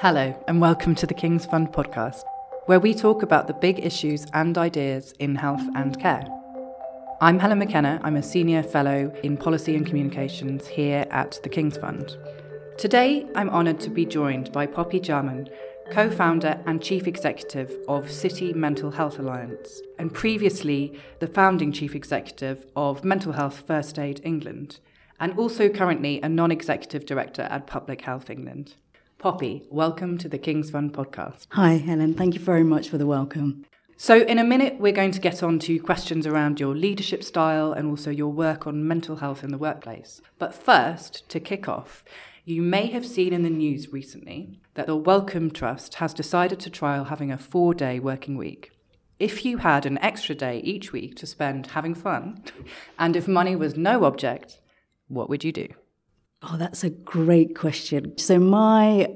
Hello, and welcome to the King's Fund podcast, where we talk about the big issues and ideas in health and care. I'm Helen McKenna. I'm a senior fellow in policy and communications here at the King's Fund. Today, I'm honoured to be joined by Poppy Jaman, co founder and chief executive of City Mental Health Alliance, and previously the founding chief executive of Mental Health First Aid England, and also currently a non executive director at Public Health England. Poppy, welcome to the King's Fund podcast. Hi, Helen. Thank you very much for the welcome. So, in a minute, we're going to get on to questions around your leadership style and also your work on mental health in the workplace. But first, to kick off, you may have seen in the news recently that the Wellcome Trust has decided to trial having a four day working week. If you had an extra day each week to spend having fun, and if money was no object, what would you do? Oh, that's a great question. So, my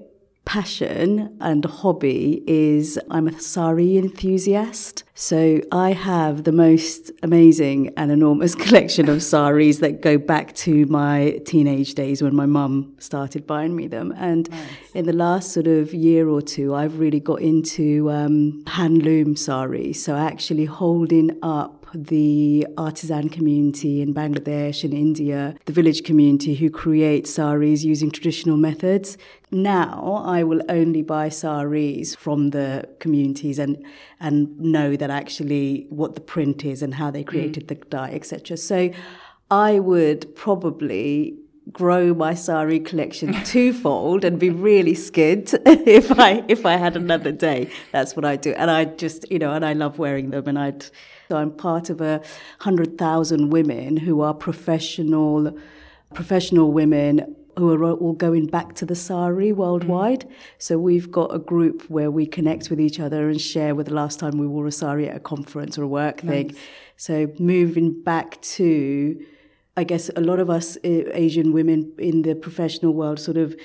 passion and hobby is I'm a sari enthusiast. So I have the most amazing and enormous collection of saris that go back to my teenage days when my mum started buying me them. And nice. in the last sort of year or two, I've really got into um, handloom saris. So actually holding up the artisan community in Bangladesh and India, the village community who create saris using traditional methods. Now I will only buy saris from the communities and and know that actually what the print is and how they created mm. the dye, etc. So I would probably grow my sari collection twofold and be really skint if I if I had another day. That's what I do, and I just you know, and I love wearing them, and I'd so I'm part of a hundred thousand women who are professional professional women who are all going back to the sari worldwide. Mm. So we've got a group where we connect with each other and share with the last time we wore a sari at a conference or a work nice. thing. So moving back to I guess a lot of us eh, Asian women in the professional world sort of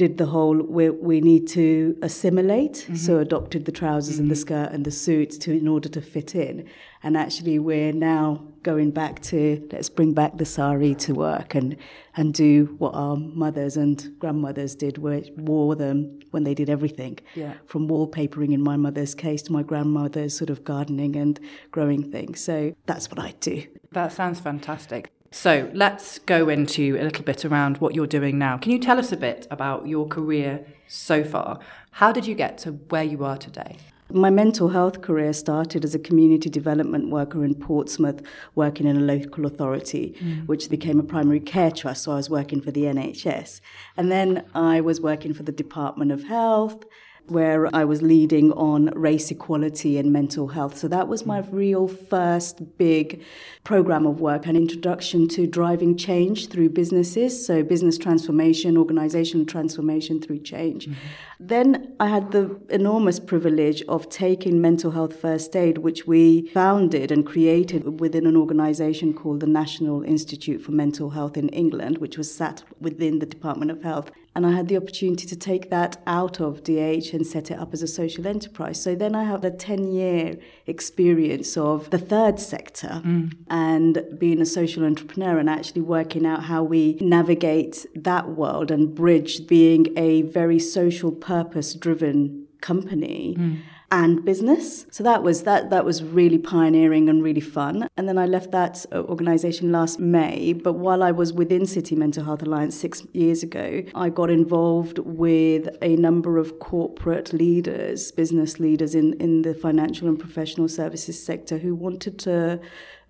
did the whole we, we need to assimilate, mm-hmm. so adopted the trousers mm-hmm. and the mm-hmm. skirt and the suits to in order to fit in. And actually, we're now going back to let's bring back the sari to work and and do what our mothers and grandmothers did, where wore them when they did everything, yeah. from wallpapering in my mother's case to my grandmother's sort of gardening and growing things. So that's what I do. That sounds fantastic. So let's go into a little bit around what you're doing now. Can you tell us a bit about your career so far? How did you get to where you are today? My mental health career started as a community development worker in Portsmouth, working in a local authority, mm. which became a primary care trust. So I was working for the NHS. And then I was working for the Department of Health where I was leading on race equality and mental health. So that was my real first big program of work, an introduction to driving change through businesses. So business transformation, organizational transformation through change. Mm-hmm. Then I had the enormous privilege of taking mental health first aid, which we founded and created within an organization called the National Institute for Mental Health in England, which was sat within the Department of Health. And I had the opportunity to take that out of DH and set it up as a social enterprise. So then I have a 10 year experience of the third sector mm. and being a social entrepreneur and actually working out how we navigate that world and bridge being a very social purpose driven company. Mm. And business, so that was that. That was really pioneering and really fun. And then I left that uh, organization last May. But while I was within City Mental Health Alliance six years ago, I got involved with a number of corporate leaders, business leaders in in the financial and professional services sector who wanted to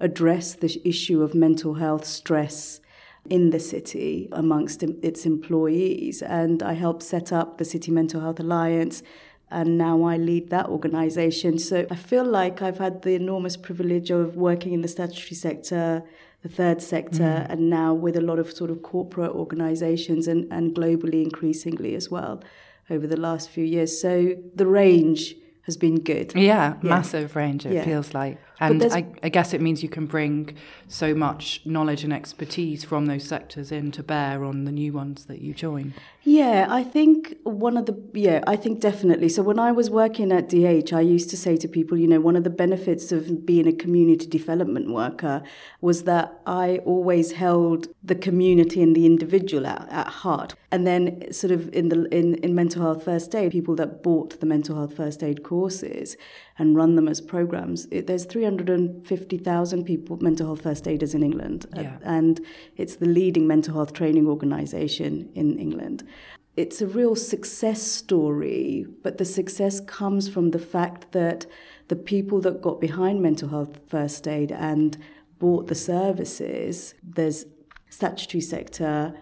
address the issue of mental health stress in the city amongst its employees. And I helped set up the City Mental Health Alliance. And now I lead that organization. So I feel like I've had the enormous privilege of working in the statutory sector, the third sector, mm. and now with a lot of sort of corporate organizations and, and globally increasingly as well over the last few years. So the range has been good. Yeah, massive range, it Yeah. feels like. And I, I guess it means you can bring so much knowledge and expertise from those sectors in to bear on the new ones that you join. Yeah, I think one of the yeah, I think definitely. So when I was working at DH, I used to say to people, you know, one of the benefits of being a community development worker was that I always held the community and the individual at, at heart. And then sort of in the in, in mental health first aid, people that bought the mental health first aid courses and run them as programs, it, there's 350,000 people mental health first aiders in England. Yeah. And it's the leading mental health training organisation in England. It's a real success story, but the success comes from the fact that the people that got behind mental health first aid and bought the services, there's statutory sector,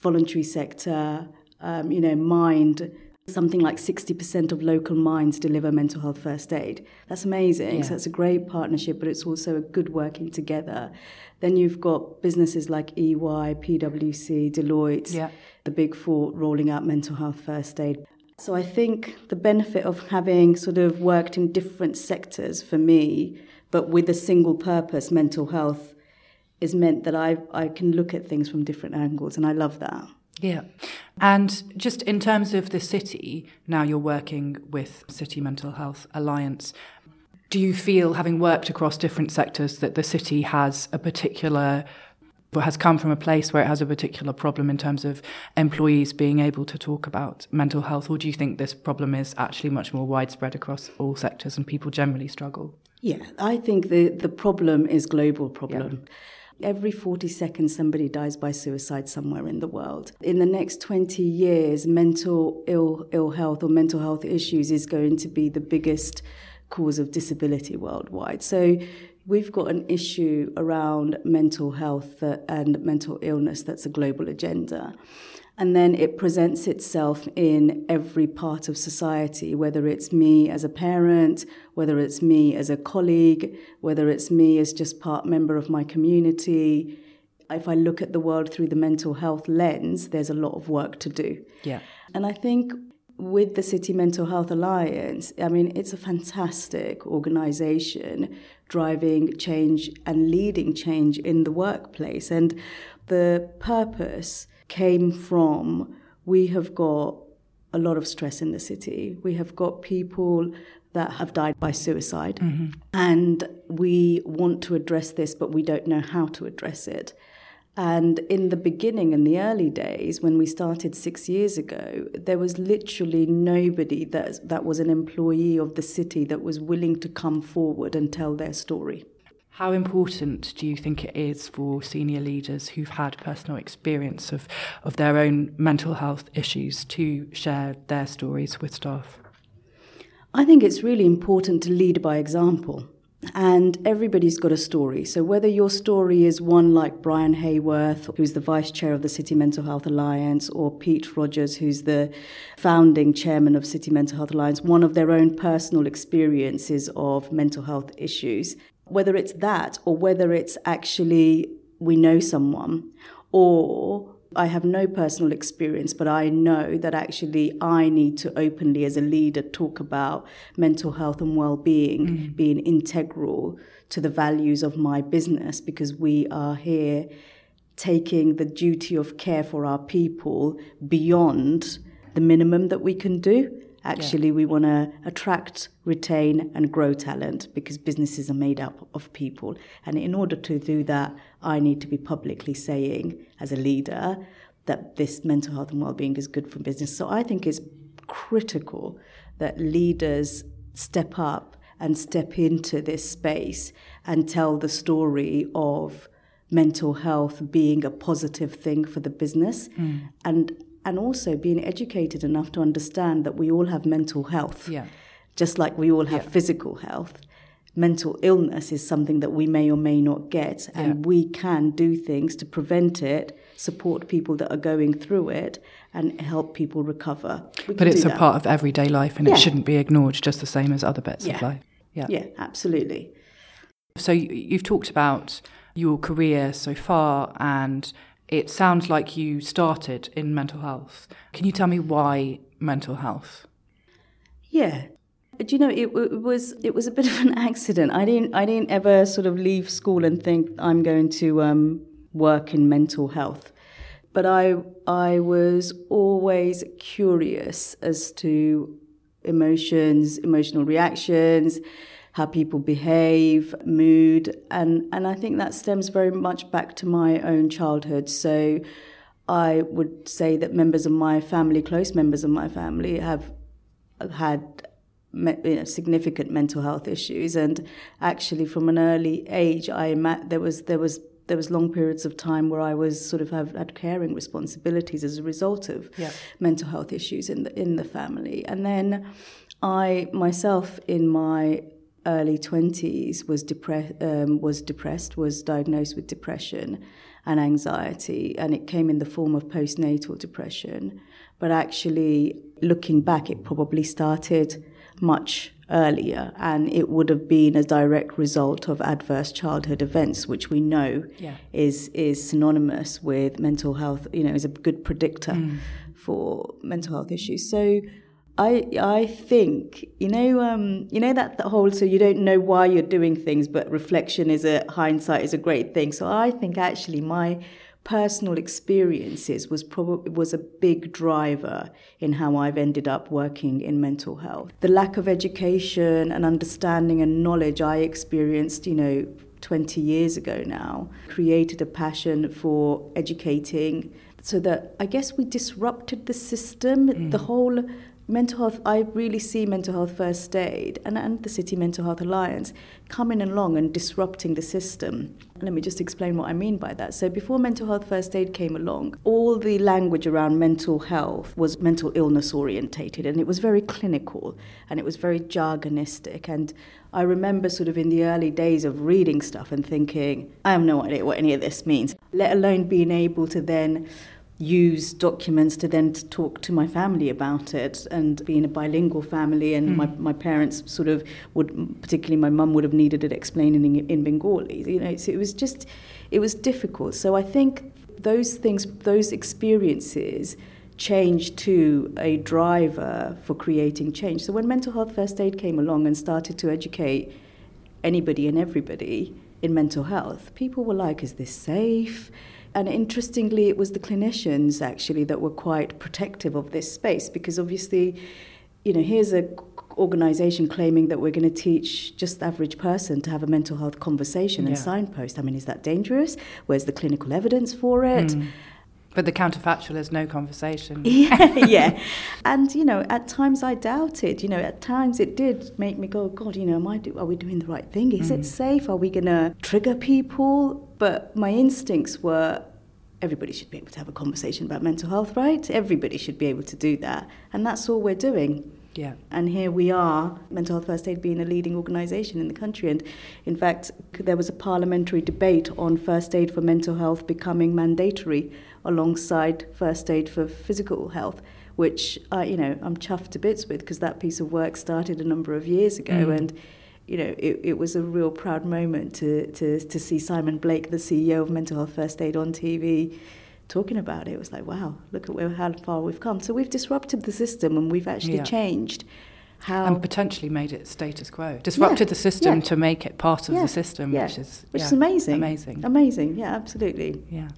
voluntary sector, um, you know, mind. Something like 60% of local minds deliver mental health first aid. That's amazing. So it's a great partnership, but it's also a good working together. Then you've got businesses like EY, PwC, Deloitte, Yeah. the big four rolling out mental health first aid. So I think the benefit of having sort of worked in different sectors for me, but with a single purpose, mental health, is meant that I I can look at things from different angles, and I love that. Yeah. And just in terms of the city, now you're working with City Mental Health Alliance. Do you feel, having worked across different sectors, that the city has a particular, has come from a place where it has a particular problem in terms of employees being able to talk about mental health? Or do you think this problem is actually much more widespread across all sectors and people generally struggle? Yeah, I think the, the problem is global problem. Every 40 seconds somebody dies by suicide somewhere in the world. In the next 20 years, mental ill ill health or mental health issues is going to be the biggest cause of disability worldwide. So we've got an issue around mental health uh, and mental illness that's a global agenda. And then it presents itself in every part of society, whether it's me as a parent, whether it's me as a colleague, whether it's me as just part member of my community. If I look at the world through the mental health lens, there's a lot of work to do. Yeah. And I think with the City Mental Health Alliance, I mean, it's a fantastic organization driving change and leading change in the workplace. And the purpose came from we have got a lot of stress in the city. We have got people that have died by suicide. Mm-hmm. And we want to address this, but we don't know how to address it. And in the beginning, in the early days, when we started six years ago, there was literally nobody that, that was an employee of the city that was willing to come forward and tell their story. How important do you think it is for senior leaders who've had personal experience of, of their own mental health issues to share their stories with staff? I think it's really important to lead by example. And everybody's got a story. So, whether your story is one like Brian Hayworth, who's the vice chair of the City Mental Health Alliance, or Pete Rogers, who's the founding chairman of City Mental Health Alliance, one of their own personal experiences of mental health issues, whether it's that or whether it's actually we know someone or I have no personal experience, but I know that actually I need to openly, as a leader, talk about mental health and well being mm. being integral to the values of my business because we are here taking the duty of care for our people beyond the minimum that we can do. Actually, we want to attract, retain, and grow talent because businesses are made up of people. And in order to do that, I need to be publicly saying, as a leader, that this mental health and well-being is good for business. So I think it's critical that leaders step up and step into this space and tell the story of mental health being a positive thing for the business hmm. and and also being educated enough to understand that we all have mental health Yeah. just like we all have physical health mental illness is something that we may or may not get and Yeah. we can do things to prevent it support people that are going through it and help people recover We But it's a part of everyday life and Yeah. it shouldn't be ignored just the same as other bits of life. Yeah. yeah absolutely So you've talked about your career so far, and it sounds like you started in mental health. Can you tell me why mental health? Yeah. Do you know it, it, was it was a bit of an accident. I didn't I didn't ever sort of leave school and think I'm going to um, work in mental health, but I I was always curious as to emotions, emotional reactions, how people behave, mood, and and I think that stems very much back to my own childhood. So. I would say that members of my family, close members of my family, have had me, you know, significant mental health issues, and actually from an early age, I there was there was there was long periods of time where I was sort of have had caring responsibilities as a result of yeah. mental health issues in the in the family, and then I myself in my early twenties was depressed um, was depressed was diagnosed with depression and anxiety, and it came in the form of postnatal depression. But actually, looking back, it probably started much earlier, and it would have been a direct result of adverse childhood events, which we know yeah. is is synonymous with mental health. You know, is a good predictor mm. for mental health issues. So. I I think you know um, you know that, whole so you don't know why you're doing things, but reflection is a hindsight is a great thing. So I think actually my personal experiences was probably was a big driver in how I've ended up working in mental health. The lack of education and understanding and knowledge I experienced, you know, 20 years ago now, created a passion for educating so that I guess we disrupted the system, mm. the whole mental health, I really see mental health first aid and, and the City Mental Health Alliance coming along and disrupting the system. Let me just explain what I mean by that. So, before mental health first aid came along, all the language around mental health was mental illness orientated and it was very clinical and it was very jargonistic. And I remember sort of in the early days of reading stuff and thinking, I have no idea what any of this means, let alone being able to then use documents to then talk to my family about it and being a bilingual family and mm. my, my parents sort of would particularly my mum would have needed it explaining in, in Bengali. You know so it was just it was difficult. So I think those things those experiences changed to a driver for creating change. So when mental health first aid came along and started to educate anybody and everybody in mental health people were like is this safe and interestingly, it was the clinicians actually that were quite protective of this space because obviously, you know, here's a organization claiming that we're going to teach just the average person to have a mental health conversation yeah. and signpost. I mean, is that dangerous? Where's the clinical evidence for it? Mm. But the counterfactual is no conversation. yeah, yeah. And, you know, at times I doubted. You know, at times it did make me go, God, you know, am I do, are we doing the right thing? Is mm. it safe? Are we going to trigger people? But my instincts were everybody should be able to have a conversation about mental health, right? Everybody should be able to do that. And that's all we're doing. Yeah. And here we are, Mental Health First Aid being a leading organisation in the country. And in fact, there was a parliamentary debate on first aid for mental health becoming mandatory alongside first aid for physical health, which I, you know, I'm chuffed to bits with because that piece of work started a number of years ago. Mm. And you know, it, it was a real proud moment to, to, to see Simon Blake, the CEO of Mental Health First Aid, on TV talking about it. It was like, wow, look at where, how far we've come. So we've disrupted the system and we've actually yeah. changed how. And potentially made it status quo. Disrupted yeah. the system yeah. to make it part of the system, which is which is amazing. Amazing. Amazing, yeah, absolutely. Yeah.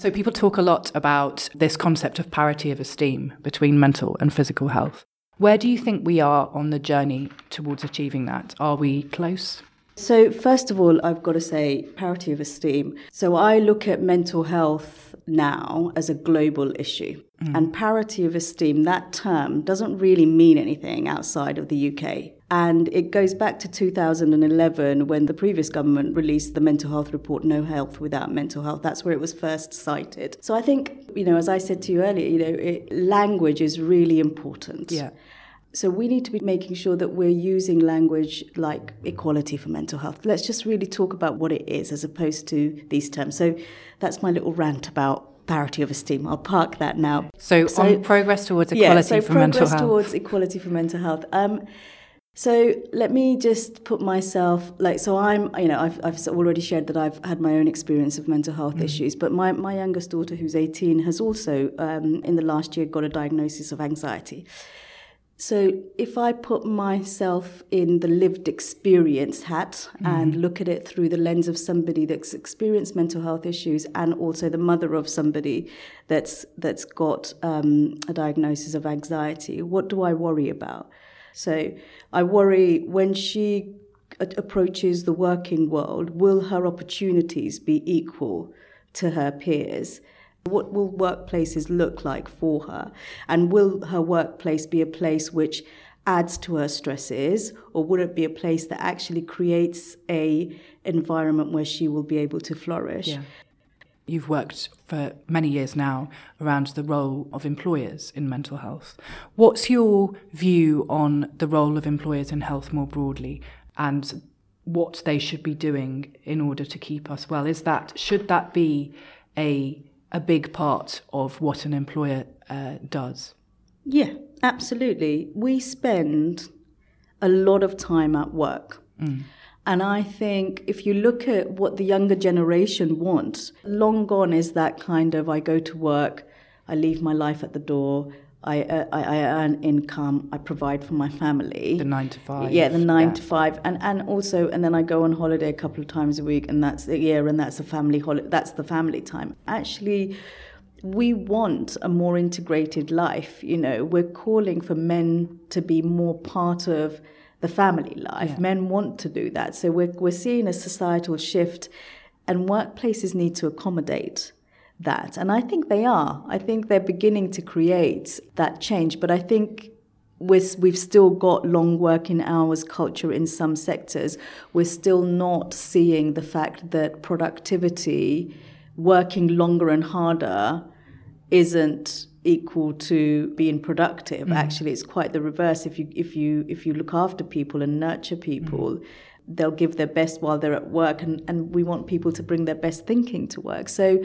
So people talk a lot about this concept of parity of esteem between mental and physical health. Where do you think we are on the journey towards achieving that? Are we close? So, first of all, I've got to say parity of esteem. So, I look at mental health now as a global issue. Mm. And parity of esteem, that term doesn't really mean anything outside of the UK. And it goes back to 2011 when the previous government released the mental health report, No Health Without Mental Health. That's where it was first cited. So I think, you know, as I said to you earlier, you know, it, language is really important. Yeah. So we need to be making sure that we're using language like equality for mental health. Let's just really talk about what it is as opposed to these terms. So that's my little rant about parity of esteem. I'll park that now. So, so on progress towards equality yeah, so for mental health. progress towards equality for mental health. Um, so let me just put myself like so I'm you know I've I've already shared that I've had my own experience of mental health mm. issues, but my my youngest daughter who's 18 has also um, in the last year got a diagnosis of anxiety. So, if I put myself in the lived experience hat mm-hmm. and look at it through the lens of somebody that's experienced mental health issues and also the mother of somebody that's, that's got um, a diagnosis of anxiety, what do I worry about? So, I worry when she approaches the working world, will her opportunities be equal to her peers? What will workplaces look like for her? And will her workplace be a place which adds to her stresses or would it be a place that actually creates a environment where she will be able to flourish? Yeah. You've worked for many years now around the role of employers in mental health. What's your view on the role of employers in health more broadly and what they should be doing in order to keep us well? Is that should that be a a big part of what an employer uh, does. Yeah, absolutely. We spend a lot of time at work. Mm. And I think if you look at what the younger generation wants, long gone is that kind of I go to work, I leave my life at the door, I, uh, I, I earn income, I provide for my family. The nine to five. Yeah, the nine yeah. to five, and and also, and then I go on holiday a couple of times a week, and that's the year, and that's a family holiday. That's the family time. Actually, we want a more integrated life. You know, we're calling for men to be more part of the family life. Yeah. Men want to do that, so we're we're seeing a societal shift, and workplaces need to accommodate that. And I think they are. I think they're beginning to create that change. But I think we've still got long working hours culture in some sectors. We're still not seeing the fact that productivity, working longer and harder, isn't equal to being productive. Mm. Actually, it's quite the reverse. If you if you if you look after people and nurture people. Mm. They'll give their best while they're at work, and, and we want people to bring their best thinking to work. So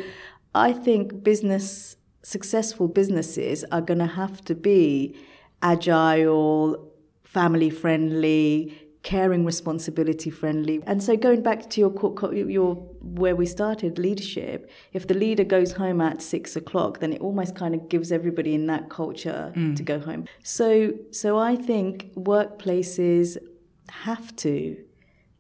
I think business, successful businesses are going to have to be agile, family friendly, caring, responsibility friendly. And so going back to your your where we started leadership, if the leader goes home at six o'clock, then it almost kind of gives everybody in that culture mm. to go home. So so I think workplaces have to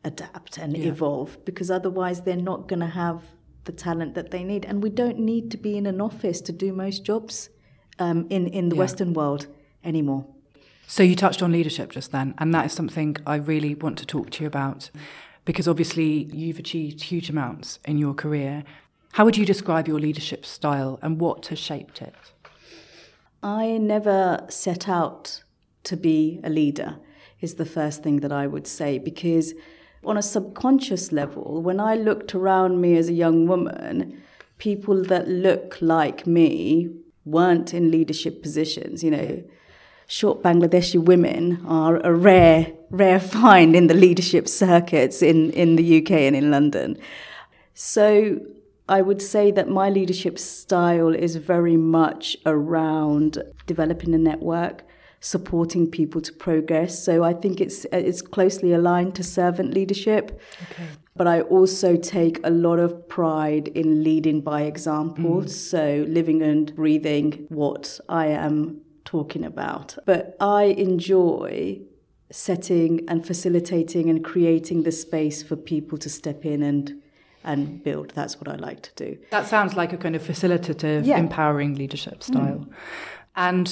adapt and yeah. evolve because otherwise they're not going to have the talent that they need. And we don't need to be in an office to do most jobs um, in, in the yeah. Western world anymore. So you touched on leadership just then, and that is something I really want to talk to you about because obviously you've achieved huge amounts in your career. How would you describe your leadership style and what has shaped it? I never set out to be a leader, is the first thing that I would say, because on a subconscious level, when I looked around me as a young woman, people that look like me weren't in leadership positions. You know, short Bangladeshi women are a rare, rare find in the leadership circuits in, in the UK and in London. So I would say that my leadership style is very much around developing a network, supporting people to progress. So I think it's it's closely aligned to servant leadership. Okay. But I also take a lot of pride in leading by example. Mm. So living and breathing what I am talking about. But I enjoy setting and facilitating and creating the space for people to step in and and build. That's what I like to do. That sounds like a kind of facilitative, yeah. empowering leadership style. Mm. And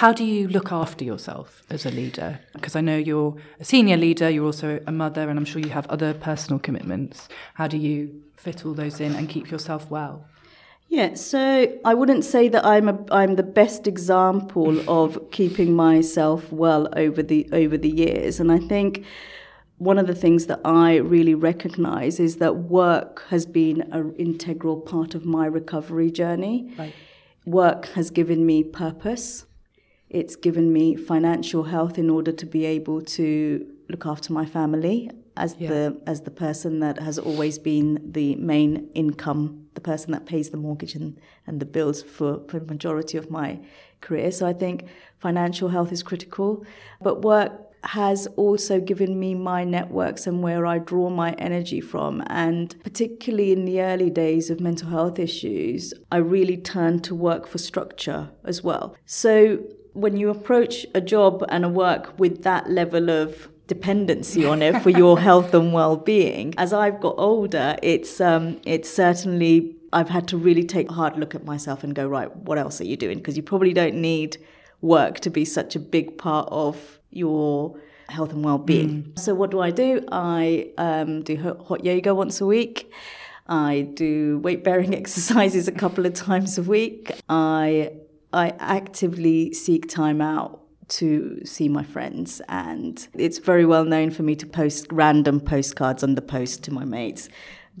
how do you look after yourself as a leader? Because I know you're a senior leader, you're also a mother, and I'm sure you have other personal commitments. How do you fit all those in and keep yourself well? Yeah, so I wouldn't say that I'm a I'm the best example of keeping myself well over the over the years, and I think one of the things that I really recognize is that work has been an integral part of my recovery journey. Right. Work has given me purpose. It's given me financial health in order to be able to look after my family as yeah. the as the person that has always been the main income, the person that pays the mortgage and, and the bills for, for the majority of my career. So I think financial health is critical. But work has also given me my networks and where I draw my energy from. And particularly in the early days of mental health issues, I really turned to work for structure as well. So when you approach a job and a work with that level of dependency on it for your health and well-being. As I've got older, it's um, it's certainly I've had to really take a hard look at myself and go right, what else are you doing? Because you probably don't need work to be such a big part of your health and well-being. Mm. So what do I do? I um, do hot yoga once a week. I do weight bearing exercises a couple of times a week. I I actively seek time out to see my friends and it's very well known for me to post random postcards on the post to my mates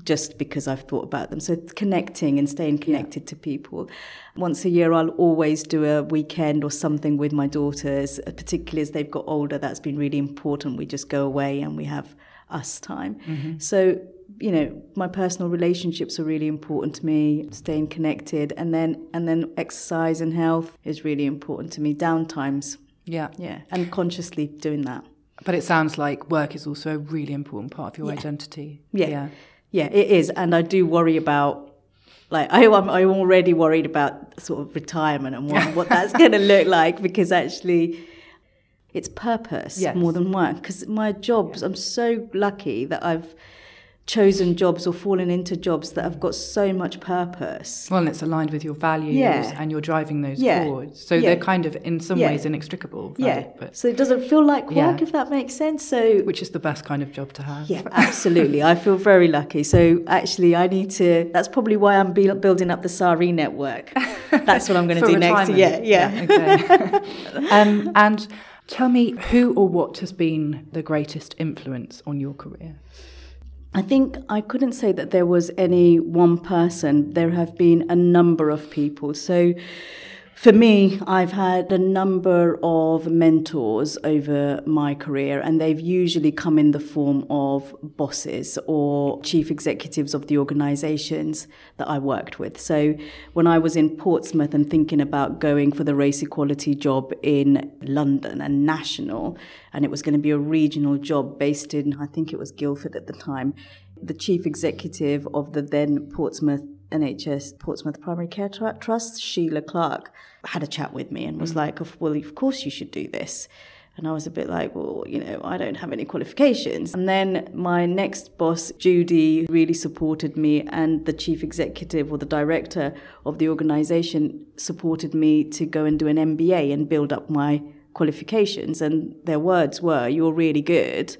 just because I've thought about them. So connecting and staying connected yeah. to people. Once a year, I'll always do a weekend or something with my daughters, particularly as they've got older. That's been really important. We just go away and we have us time. Mm-hmm. So, you know, my personal relationships are really important to me, staying connected and then and then exercise and health is really important to me. Downtimes. Yeah. Yeah. And consciously doing that. But it sounds like work is also a really important part of your yeah. identity. Yeah. yeah. Yeah, it is, and I do worry about like I, am I'm already worried about sort of retirement and what, what that's going to look like because actually it's purpose yes. more than work because my jobs yeah. I'm so lucky that I've chosen jobs or fallen into jobs that have got so much purpose. Well, and it's aligned with your values yeah. and you're driving those yeah. forward. So yeah. they're kind of, in some ways, inextricable. Yeah. But so it doesn't feel like work, if that makes sense. So Which is the best kind of job to have. Yeah, absolutely. I feel very lucky. So actually, I need to, that's probably why I'm be- building up the SARI network. That's what I'm going to do next. Yeah, yeah. okay. um, and tell me who or what has been the greatest influence on your career? I think I couldn't say that there was any one person. There have been a number of people. So for me, I've had a number of mentors over my career, and they've usually come in the form of bosses or chief executives of the organizations that I worked with. So when I was in Portsmouth and thinking about going for the race equality job in London and national, and it was going to be a regional job based in, I think it was Guildford at the time, the chief executive of the then Portsmouth NHS Portsmouth Primary Care Trust, Sheila Clark, had a chat with me and was mm. like, Well, of course you should do this. And I was a bit like, Well, you know, I don't have any qualifications. And then my next boss, Judy, really supported me, and the chief executive or the director of the organization supported me to go and do an MBA and build up my qualifications. And their words were, You're really good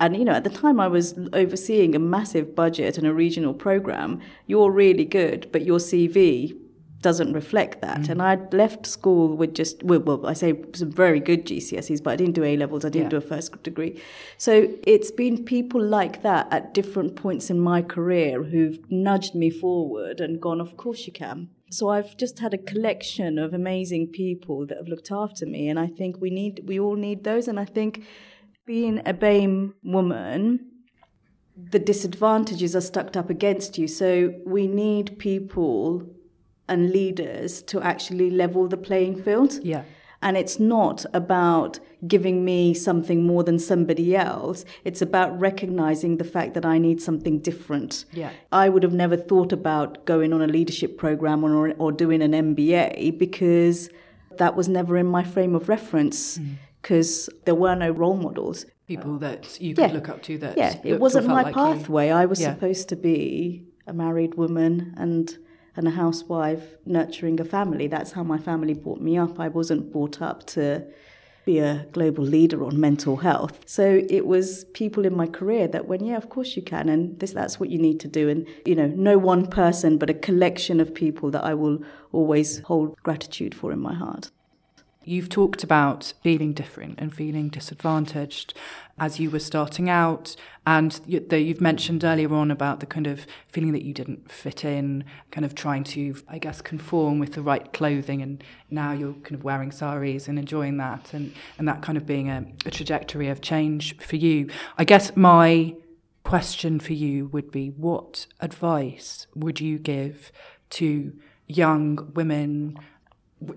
and you know, at the time I was overseeing a massive budget and a regional program. You're really good, but your CV doesn't reflect that. Mm. And I'd left school with just well, well, I say some very good GCSEs, but I didn't do A levels. I didn't yeah. do a first degree. So it's been people like that at different points in my career who've nudged me forward and gone, "Of course you can." So I've just had a collection of amazing people that have looked after me, and I think we need we all need those. And I think being a BAME woman, the disadvantages are stuck up against you. So we need people and leaders to actually level the playing field. Yeah. And it's not about giving me something more than somebody else. It's about recognizing the fact that I need something different. Yeah. I would have never thought about going on a leadership program or, or doing an MBA because that was never in my frame of reference. Mm because there were no role models. People uh, that you could yeah. look up to that. Yeah, it wasn't my like pathway. You. I was yeah. supposed to be a married woman and and a housewife nurturing a family. That's how my family brought me up. I wasn't brought up to be a global leader on mental health. So it was people in my career that went, yeah, of course you can, and this that's what you need to do. And you know, no one person, but a collection of people that I will always hold gratitude for in my heart. You've talked about feeling different and feeling disadvantaged as you were starting out, and you've mentioned earlier on about the kind of feeling that you didn't fit in, kind of trying to, I guess, conform with the right clothing, and now you're kind of wearing saris and enjoying that, and, and that kind of being a, a trajectory of change for you. I guess my question for you would be what advice would you give to young women?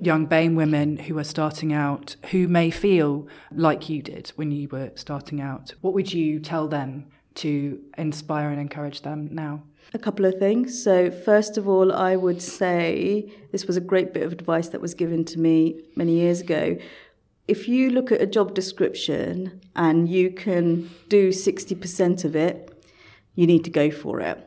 Young BAME women who are starting out who may feel like you did when you were starting out? What would you tell them to inspire and encourage them now? A couple of things. So, first of all, I would say this was a great bit of advice that was given to me many years ago. If you look at a job description and you can do 60% of it, you need to go for it.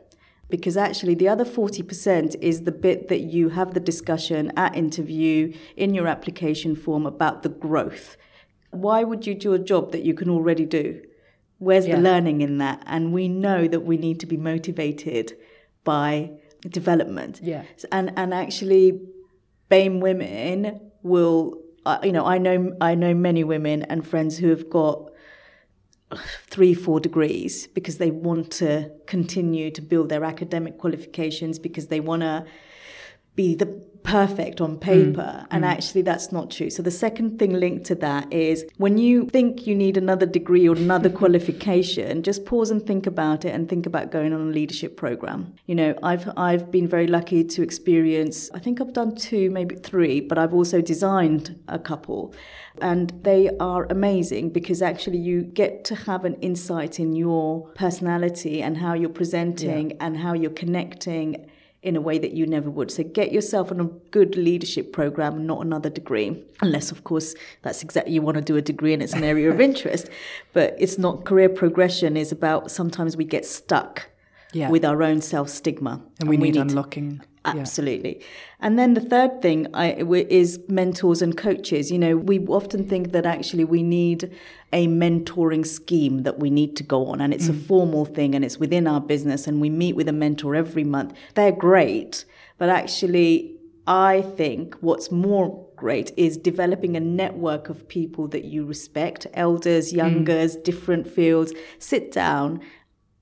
Because actually, the other 40% is the bit that you have the discussion at interview in your application form about the growth. Why would you do a job that you can already do? Where's yeah. the learning in that? And we know that we need to be motivated by development. Yeah. And and actually, BAME women will, uh, you know, I know I know many women and friends who have got three, four degrees because they want to continue to build their academic qualifications because they want to be the perfect on paper mm. and mm. actually that's not true so the second thing linked to that is when you think you need another degree or another qualification just pause and think about it and think about going on a leadership program you know i've i've been very lucky to experience i think i've done two maybe three but i've also designed a couple and they are amazing because actually you get to have an insight in your personality and how you're presenting yeah. and how you're connecting in a way that you never would. So get yourself on a good leadership program, not another degree, unless, of course, that's exactly you want to do a degree and it's an area of interest. But it's not career progression is about sometimes we get stuck yeah. with our own self stigma, and, we, and we need, need unlocking. Absolutely. Yeah. And then the third thing I, is mentors and coaches. You know, we often think that actually we need a mentoring scheme that we need to go on, and it's mm. a formal thing and it's within our business, and we meet with a mentor every month. They're great, but actually, I think what's more great is developing a network of people that you respect elders, mm. youngers, mm. different fields. Sit down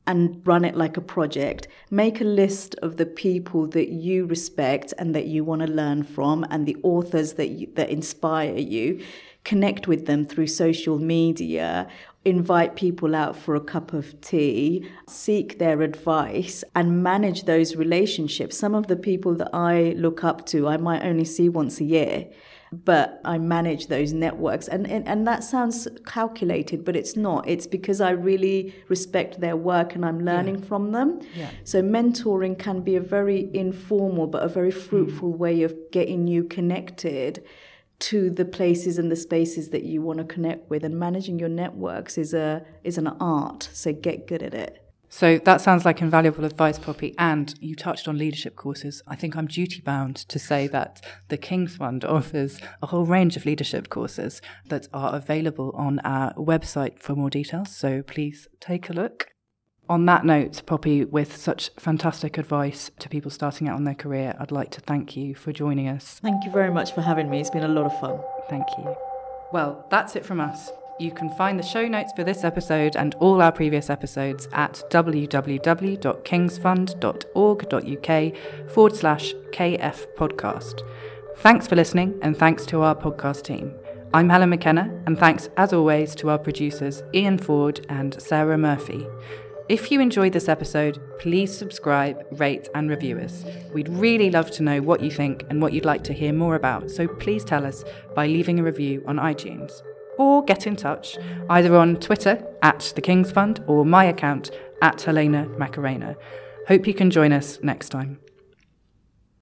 and run it like a project. Make a list of the people that you respect and that you want to learn from and the authors that you, that inspire you. Connect with them through social media. Invite people out for a cup of tea, seek their advice, and manage those relationships. Some of the people that I look up to, I might only see once a year but I manage those networks. And, and, and that sounds calculated, but it's not. It's because I really respect their work and I'm learning yeah. from them. Yeah. So mentoring can be a very informal but a very fruitful mm. way of getting you connected to the places and the spaces that you want to connect with and managing your networks is a is an art so get good at it so that sounds like invaluable advice, Poppy. And you touched on leadership courses. I think I'm duty bound to say that the King's Fund offers a whole range of leadership courses that are available on our website for more details. So please take a look. On that note, Poppy, with such fantastic advice to people starting out on their career, I'd like to thank you for joining us. Thank you very much for having me. It's been a lot of fun. Thank you. Well, that's it from us. You can find the show notes for this episode and all our previous episodes at www.kingsfund.org.uk forward slash KF podcast. Thanks for listening and thanks to our podcast team. I'm Helen McKenna, and thanks as always to our producers Ian Ford and Sarah Murphy. If you enjoyed this episode, please subscribe, rate, and review us. We'd really love to know what you think and what you'd like to hear more about, so please tell us by leaving a review on iTunes or get in touch either on Twitter at the King's Fund or my account at Helena Macarena. Hope you can join us next time.